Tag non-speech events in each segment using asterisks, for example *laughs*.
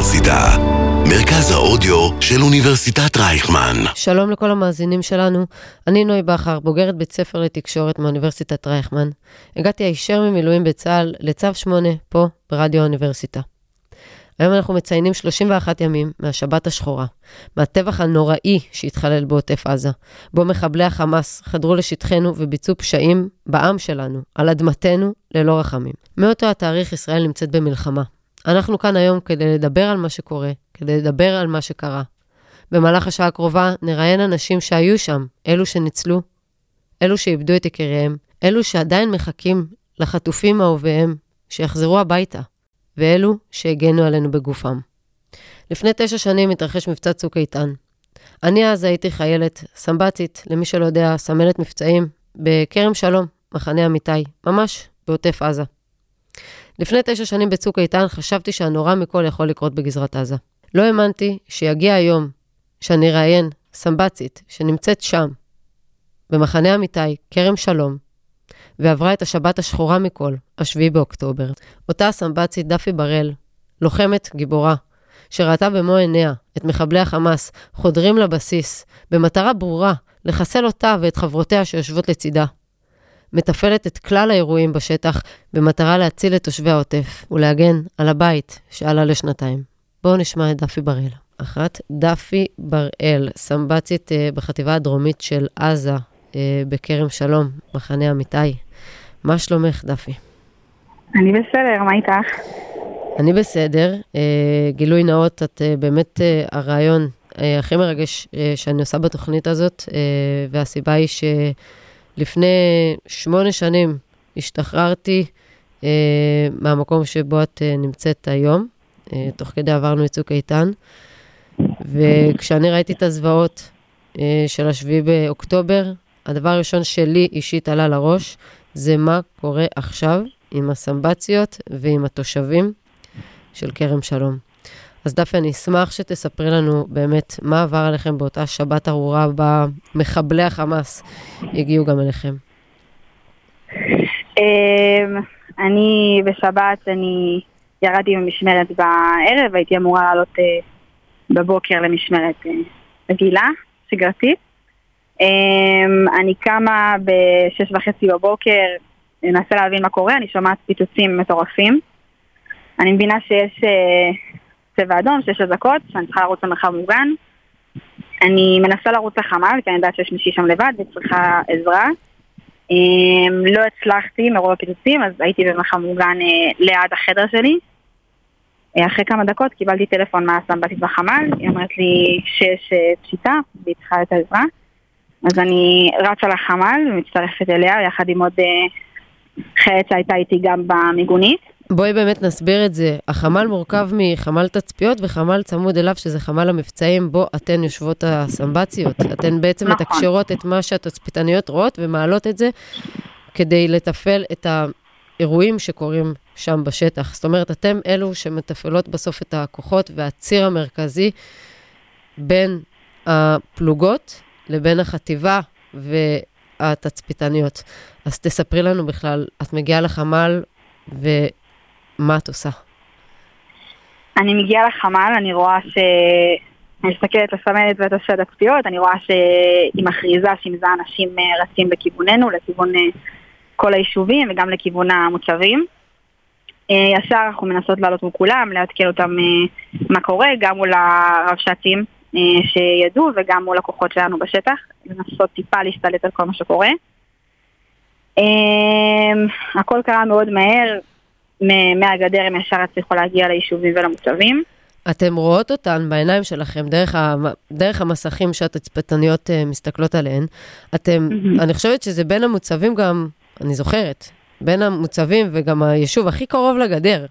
האוניברסיטה, מרכז האודיו של אוניברסיטת רייכמן. שלום לכל המאזינים שלנו, אני נוי בכר, בוגרת בית ספר לתקשורת מאוניברסיטת רייכמן. הגעתי הישר ממילואים בצה"ל לצו 8, פה, ברדיו האוניברסיטה. היום אנחנו מציינים 31 ימים מהשבת השחורה, מהטבח הנוראי שהתחולל בעוטף עזה, בו מחבלי החמאס חדרו לשטחנו וביצעו פשעים בעם שלנו, על אדמתנו, ללא רחמים. מאותו התאריך ישראל נמצאת במלחמה. אנחנו כאן היום כדי לדבר על מה שקורה, כדי לדבר על מה שקרה. במהלך השעה הקרובה נראיין אנשים שהיו שם, אלו שניצלו, אלו שאיבדו את יקיריהם, אלו שעדיין מחכים לחטופים אהוביהם שיחזרו הביתה. ואלו שהגנו עלינו בגופם. לפני תשע שנים התרחש מבצע צוק איתן. אני אז הייתי חיילת, סמב"צית, למי שלא יודע, סמלת מבצעים, בכרם שלום, מחנה אמיתי, ממש בעוטף עזה. לפני תשע שנים בצוק איתן חשבתי שהנורא מכל יכול לקרות בגזרת עזה. לא האמנתי שיגיע היום שאני אראיין סמב"צית שנמצאת שם, במחנה אמיתי, כרם שלום, ועברה את השבת השחורה מכל, השביעי באוקטובר. אותה סמב"צית דפי בראל, לוחמת גיבורה, שראתה במו עיניה את מחבלי החמאס חודרים לבסיס, במטרה ברורה לחסל אותה ואת חברותיה שיושבות לצידה. מתפעלת את כלל האירועים בשטח במטרה להציל את תושבי העוטף ולהגן על הבית שעלה לשנתיים. בואו נשמע את דפי בראל. אחת, דפי בראל, סמב"צית uh, בחטיבה הדרומית של עזה, uh, בכרם שלום, מחנה אמיתי. מה שלומך, דפי? אני בסדר, מה איתך? אני בסדר. אה, גילוי נאות, את אה, באמת אה, הרעיון אה, הכי מרגש אה, שאני עושה בתוכנית הזאת, אה, והסיבה היא שלפני שמונה שנים השתחררתי אה, מהמקום שבו את אה, נמצאת היום. אה, תוך כדי עברנו את צוק איתן. וכשאני ראיתי את הזוועות אה, של השביעי באוקטובר, הדבר הראשון שלי אישית עלה לראש, זה מה קורה עכשיו עם הסמבציות ועם התושבים של כרם שלום. אז דפי, אני אשמח שתספרי לנו באמת מה עבר עליכם באותה שבת ארורה בה מחבלי החמאס הגיעו גם אליכם. אמ, אני בשבת, אני ירדתי במשמרת בערב, הייתי אמורה לעלות אה, בבוקר למשמרת אה, רגילה, שגרתית. אמ, אני קמה בשש וחצי בבוקר, מנסה להבין מה קורה, אני שומעת פיצוצים מטורפים. אני מבינה שיש אה, צבע אדום, שיש אזעקות, שאני צריכה לרוץ למרחב מוגן. אני מנסה לרוץ לחמ"ל, כי אני יודעת שיש מישהי שם לבד וצריכה עזרה. אמ, לא הצלחתי מרוב הפיצוצים, אז הייתי במרחב מוגן אה, ליד החדר שלי. אה, אחרי כמה דקות קיבלתי טלפון מהסמב"טית בחמ"ל, היא אומרת לי שיש פשיטה והיא צריכה את העזרה. אז אני רצה לחמ"ל ומצטרפת אליה יחד עם עוד חיילת שהייתה איתי גם במיגונית. בואי באמת נסביר את זה. החמ"ל מורכב מחמ"ל תצפיות וחמ"ל צמוד אליו, שזה חמ"ל המבצעים, בו אתן יושבות הסמב"ציות. אתן בעצם נכון. מתקשרות את מה שהתצפיתניות רואות ומעלות את זה כדי לתפעל את האירועים שקורים שם בשטח. זאת אומרת, אתם אלו שמתפעלות בסוף את הכוחות והציר המרכזי בין הפלוגות לבין החטיבה והתצפיתניות. אז תספרי לנו בכלל, את מגיעה לחמ"ל ומה את עושה? אני מגיעה לחמ"ל, אני רואה ש... אני מסתכלת לסמנת ואת עושה תצפיות, אני רואה שהיא מכריזה שימזה אנשים אה, רצים בכיווננו, לכיוון אה, כל היישובים וגם לכיוון המוצבים. אה, ישר אנחנו מנסות לעלות מול כולם, לעדכן אותם מה קורה, גם מול הרבש"צים שידעו וגם מול הכוחות שלנו בשטח, לנסות טיפה להשתלט על כל מה שקורה. הכל קרה מאוד מהר, מהגדר הם ישר הצליחו להגיע ליישובים ולמוצבים. אתם רואות אותן בעיניים שלכם, דרך, ה, דרך המסכים שהתצפיתניות uh, מסתכלות עליהן. אתם, mm-hmm. אני חושבת שזה בין המוצבים גם, אני זוכרת, בין המוצבים וגם היישוב הכי קרוב לגדר.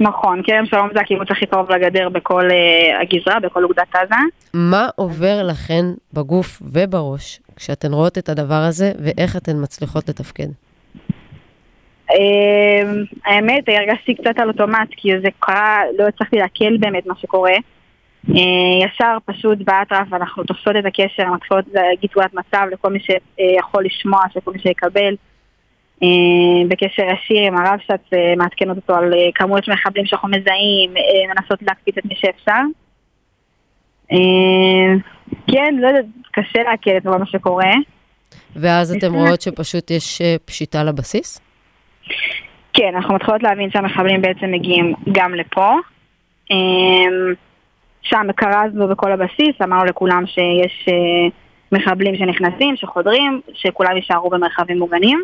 נכון, כרם שלום זה הקיבוץ הכי קרוב לגדר בכל uh, הגזרה, בכל אוגדת עזה. מה עובר לכן בגוף ובראש כשאתן רואות את הדבר הזה, ואיך אתן מצליחות לתפקד? אמ, האמת, הרגשתי קצת על אוטומט, כי זה קרה, לא הצלחתי לעכל באמת מה שקורה. אה, ישר פשוט באטרף אנחנו תופסות את הקשר, מתחילות להגיד תגובת מצב לכל מי שיכול לשמוע, לכל מי שיקבל. בקשר ישיר עם הרב שאת מעדכנת אותו על כמות מחבלים שאנחנו מזהים, מנסות להקפיץ את מי שאפשר. כן, לא יודעת, קשה להקל את מה שקורה. ואז אתם רואות שפשוט יש פשיטה לבסיס? כן, אנחנו מתחילות להבין שהמחבלים בעצם מגיעים גם לפה. שם כרזנו בכל הבסיס, אמרנו לכולם שיש אה, מחבלים שנכנסים, שחודרים, שכולם יישארו במרחבים מוגנים.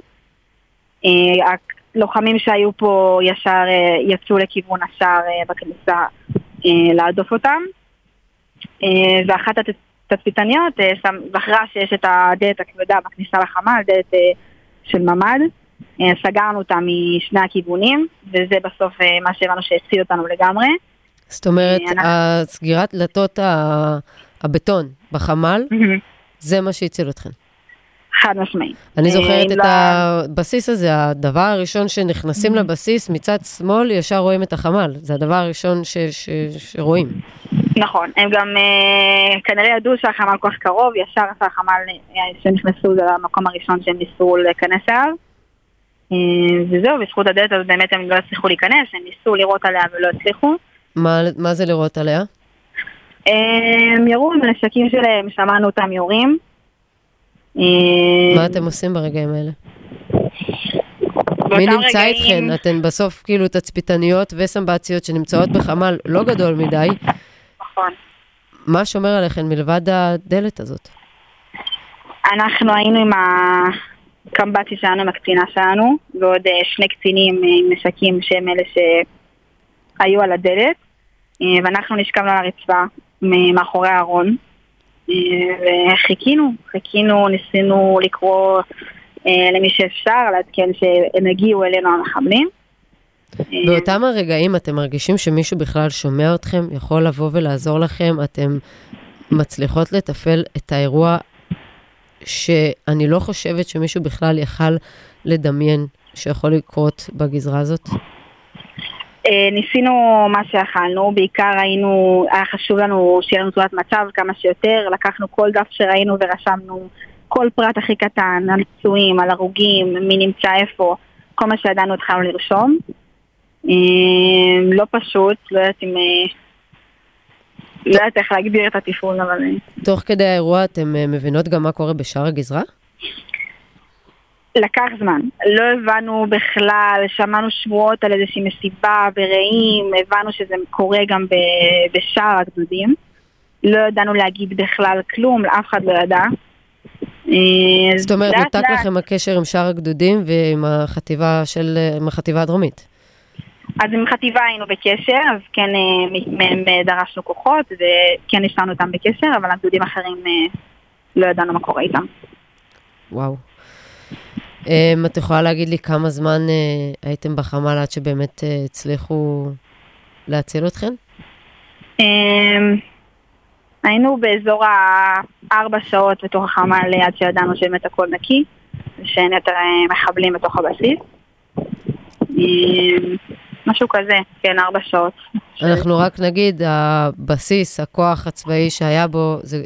אה, הלוחמים שהיו פה ישר אה, יצאו לכיוון השער בכניסה להדוף אותם. ואחת התצפיתניות זכרה שיש את הדלת הכבדה בכניסה לחמ"ל, דלת של ממ"ד. סגרנו אותה משני הכיוונים, וזה בסוף מה שהבנו שהציל אותנו לגמרי. זאת אומרת, הסגירת דלתות הבטון בחמ"ל, זה מה שהציל אתכם. חד משמעי. אני זוכרת את לא- הבסיס הזה, הדבר הראשון שנכנסים לבסיס, מצד שמאל ישר רואים את החמ"ל. זה הדבר הראשון שרואים. נכון, הם גם uh, כנראה ידעו שהחמ"ל כל כך קרוב, ישר אחרי החמ"ל אה, שנכנסו, זה המקום הראשון שהם ניסו להיכנס אליו. וזהו, בזכות הדלת הזאת באמת הם לא הצליחו להיכנס, הם ניסו לראות עליה ולא הצליחו. מה, מה זה לראות עליה? הם ירו עם הנשקים שלהם, שמענו אותם יורים. מה אתם עושים ברגעים האלה? מי נמצא רגעים... איתכן? אתן בסוף כאילו תצפיתניות וסמבציות שנמצאות בחמ"ל לא גדול מדי. נכון. מה שומר עליכן מלבד הדלת הזאת? אנחנו היינו עם הקמב"צי שלנו, עם הקצינה שלנו, ועוד אה, שני קצינים עם נשקים שהם אלה שהיו על הדלת. אה, ואנחנו נשכבנו על הרצפה מאחורי הארון אה, וחיכינו, חיכינו, ניסינו לקרוא אה, למי שאפשר, לעדכן שהם הגיעו אלינו המחבלים. באותם הרגעים אתם מרגישים שמישהו בכלל שומע אתכם, יכול לבוא ולעזור לכם, אתם מצליחות לתפעל את האירוע שאני לא חושבת שמישהו בכלל יכל לדמיין שיכול לקרות בגזרה הזאת? אה, ניסינו מה שיכלנו, בעיקר היינו, היה חשוב לנו שיהיה לנו תעודת מצב כמה שיותר, לקחנו כל דף שראינו ורשמנו כל פרט הכי קטן, על פצועים, על הרוגים, מי נמצא איפה, כל מה שידענו התחלנו לרשום. אה, לא פשוט, לא יודעת אם... אה, לא יודעת איך להגדיר את התפעול, אבל... תוך כדי האירוע אתם מבינות גם מה קורה בשאר הגזרה? לקח זמן. לא הבנו בכלל, שמענו שמועות על איזושהי מסיבה ברעים, הבנו שזה קורה גם בשאר הגדודים. לא ידענו להגיד בכלל כלום, אף אחד לא ידע. אה, זאת אומרת, נותק לכם הקשר עם שאר הגדודים ועם החטיבה של, עם החטיבה הדרומית. אז עם חטיבה היינו בקשר, אז כן אה, מהם דרשנו כוחות וכן יש לנו אותם בקשר, אבל הגדודים האחרים אה, לא ידענו מה קורה איתם. וואו. Um, את יכולה להגיד לי כמה זמן uh, הייתם בחמ"ל עד שבאמת uh, הצליחו להציל אתכן? Um, היינו באזור הארבע שעות בתוך החמ"ל עד שידענו שבאמת הכל נקי, ושאין יותר מחבלים בתוך הבסיס. Um, משהו כזה, כן, ארבע שעות. אנחנו רק נגיד, הבסיס, הכוח הצבאי שהיה בו, זה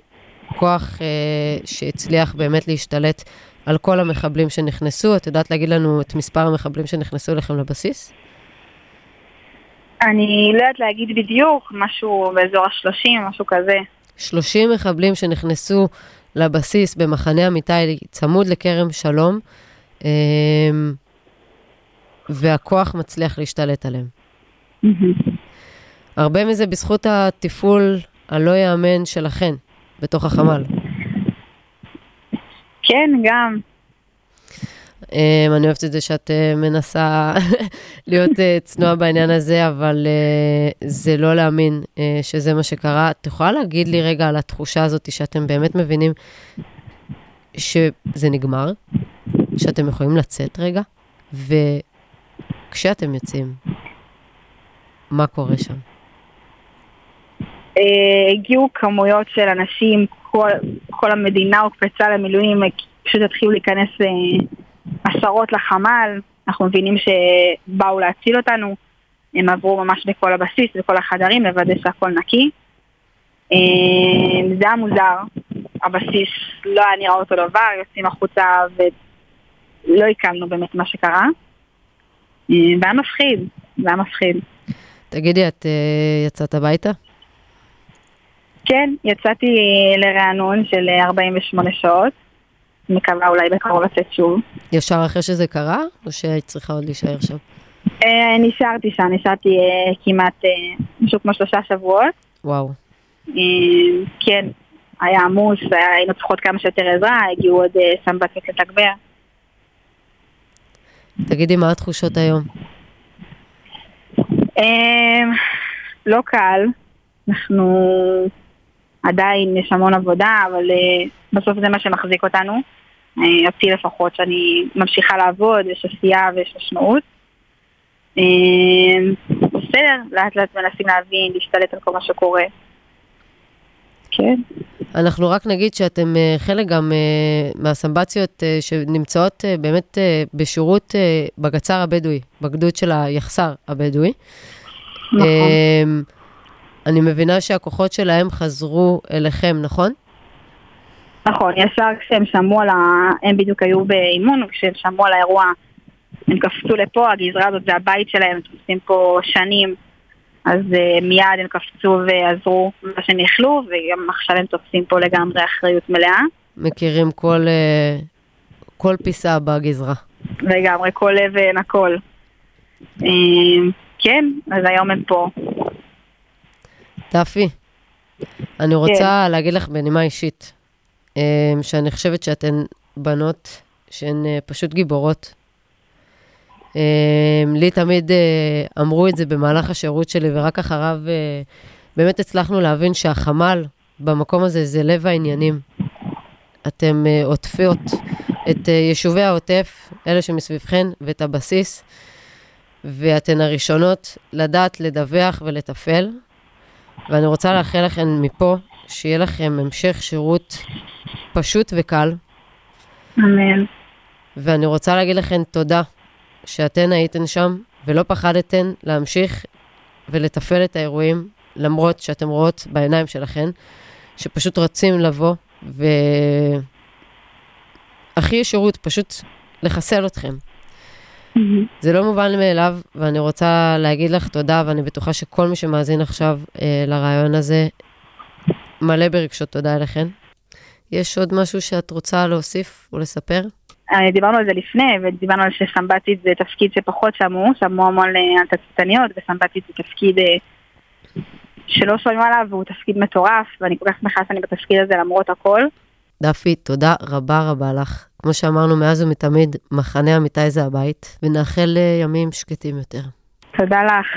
כוח uh, שהצליח באמת להשתלט על כל המחבלים שנכנסו? את יודעת להגיד לנו את מספר המחבלים שנכנסו אליכם לבסיס? אני לא יודעת להגיד בדיוק, משהו באזור ה-30, משהו כזה. 30 מחבלים שנכנסו לבסיס במחנה אמיתי צמוד לכרם שלום, אמ, והכוח מצליח להשתלט עליהם. הרבה מזה בזכות התפעול הלא ייאמן שלכן בתוך החמ"ל. כן, גם. Um, אני אוהבת את זה שאת uh, מנסה *laughs* להיות uh, צנועה בעניין הזה, אבל uh, זה לא להאמין uh, שזה מה שקרה. את יכולה להגיד לי רגע על התחושה הזאת שאתם באמת מבינים שזה נגמר, שאתם יכולים לצאת רגע, וכשאתם יוצאים, מה קורה שם? הגיעו כמויות של אנשים כל, כל המדינה הוקפצה למילואים, פשוט התחילו להיכנס אה, עשרות לחמ"ל, אנחנו מבינים שבאו להציל אותנו, הם עברו ממש בכל הבסיס, בכל החדרים, לוודא שהכל נקי. אה, זה היה מוזר, הבסיס לא היה נראה אותו דבר, יוצאים החוצה לא הקלנו באמת מה שקרה. אה, והיה מפחיד, זה היה מפחיד. תגידי, את אה, יצאת הביתה? כן, יצאתי לרענון של 48 שעות. מקווה אולי בקרוב לצאת שוב. ישר אחרי שזה קרה, או שהיית צריכה עוד להישאר שם? אה, נשארתי שם, נשארתי אה, כמעט אה, משהו כמו שלושה שבועות. וואו. אה, כן, היה עמוס, היינו צריכות כמה שיותר עזרה, הגיעו עוד אה, סמב"ציות לתגבר. תגידי, מה התחושות היום? אה, לא קל, אנחנו עדיין, יש המון עבודה, אבל אה, בסוף זה מה שמחזיק אותנו. אה, אותי לפחות, שאני ממשיכה לעבוד, יש עשייה ויש משמעות. אה, בסדר, לאט לאט מנסים להבין, להשתלט על כל מה שקורה. כן. אנחנו רק נגיד שאתם חלק גם מהסמבציות שנמצאות באמת בשירות בגצר הבדואי, בגדוד של היחסר הבדואי. נכון. אני מבינה שהכוחות שלהם חזרו אליכם, נכון? נכון, ישר כשהם שמעו על ה... הם בדיוק היו באימון, כשהם שמעו על האירוע הם קפצו לפה, הגזרה הזאת זה הבית שלהם, הם תופסים פה שנים, אז uh, מיד הם קפצו ועזרו מה שהם יכלו, וגם עכשיו הם תופסים פה לגמרי אחריות מלאה, מכירים כל, אה, כל פיסה בגזרה. לגמרי כל אבן, הכל. Uh, כן, אז היום הם פה. דפי, אני רוצה להגיד לך בנימה אישית, אה, שאני חושבת שאתן בנות שהן אה, פשוט גיבורות. אה, לי תמיד אה, אמרו את זה במהלך השירות שלי, ורק אחריו אה, באמת הצלחנו להבין שהחמ"ל במקום הזה זה לב העניינים. אתם עוטפות את יישובי העוטף, אלה שמסביבכן, ואת הבסיס, ואתן הראשונות לדעת לדווח ולתפעל. ואני רוצה לאחל לכם מפה שיהיה לכם המשך שירות פשוט וקל, אמן. ואני רוצה להגיד לכם תודה שאתן הייתן שם ולא פחדתן להמשיך ולתפעל את האירועים, למרות שאתם רואות בעיניים שלכם, שפשוט רצים לבוא והכי שירות, פשוט לחסל אתכם. זה לא מובן מאליו, ואני רוצה להגיד לך תודה, ואני בטוחה שכל מי שמאזין עכשיו אה, לרעיון הזה, מלא ברגשות תודה אליכן. יש עוד משהו שאת רוצה להוסיף או לספר? אה, דיברנו על זה לפני, ודיברנו על שסמבטית זה תפקיד שפחות שמעו, שמעו המון אה, על תצפיתניות, וסמבטית זה תפקיד אה, שלא שומעים עליו, והוא תפקיד מטורף, ואני כל כך שמחה שאני בתפקיד הזה למרות הכל. דפי, תודה רבה רבה לך. כמו שאמרנו, מאז ומתמיד, מחנה אמיתי זה הבית, ונאחל ימים שקטים יותר. תודה לך.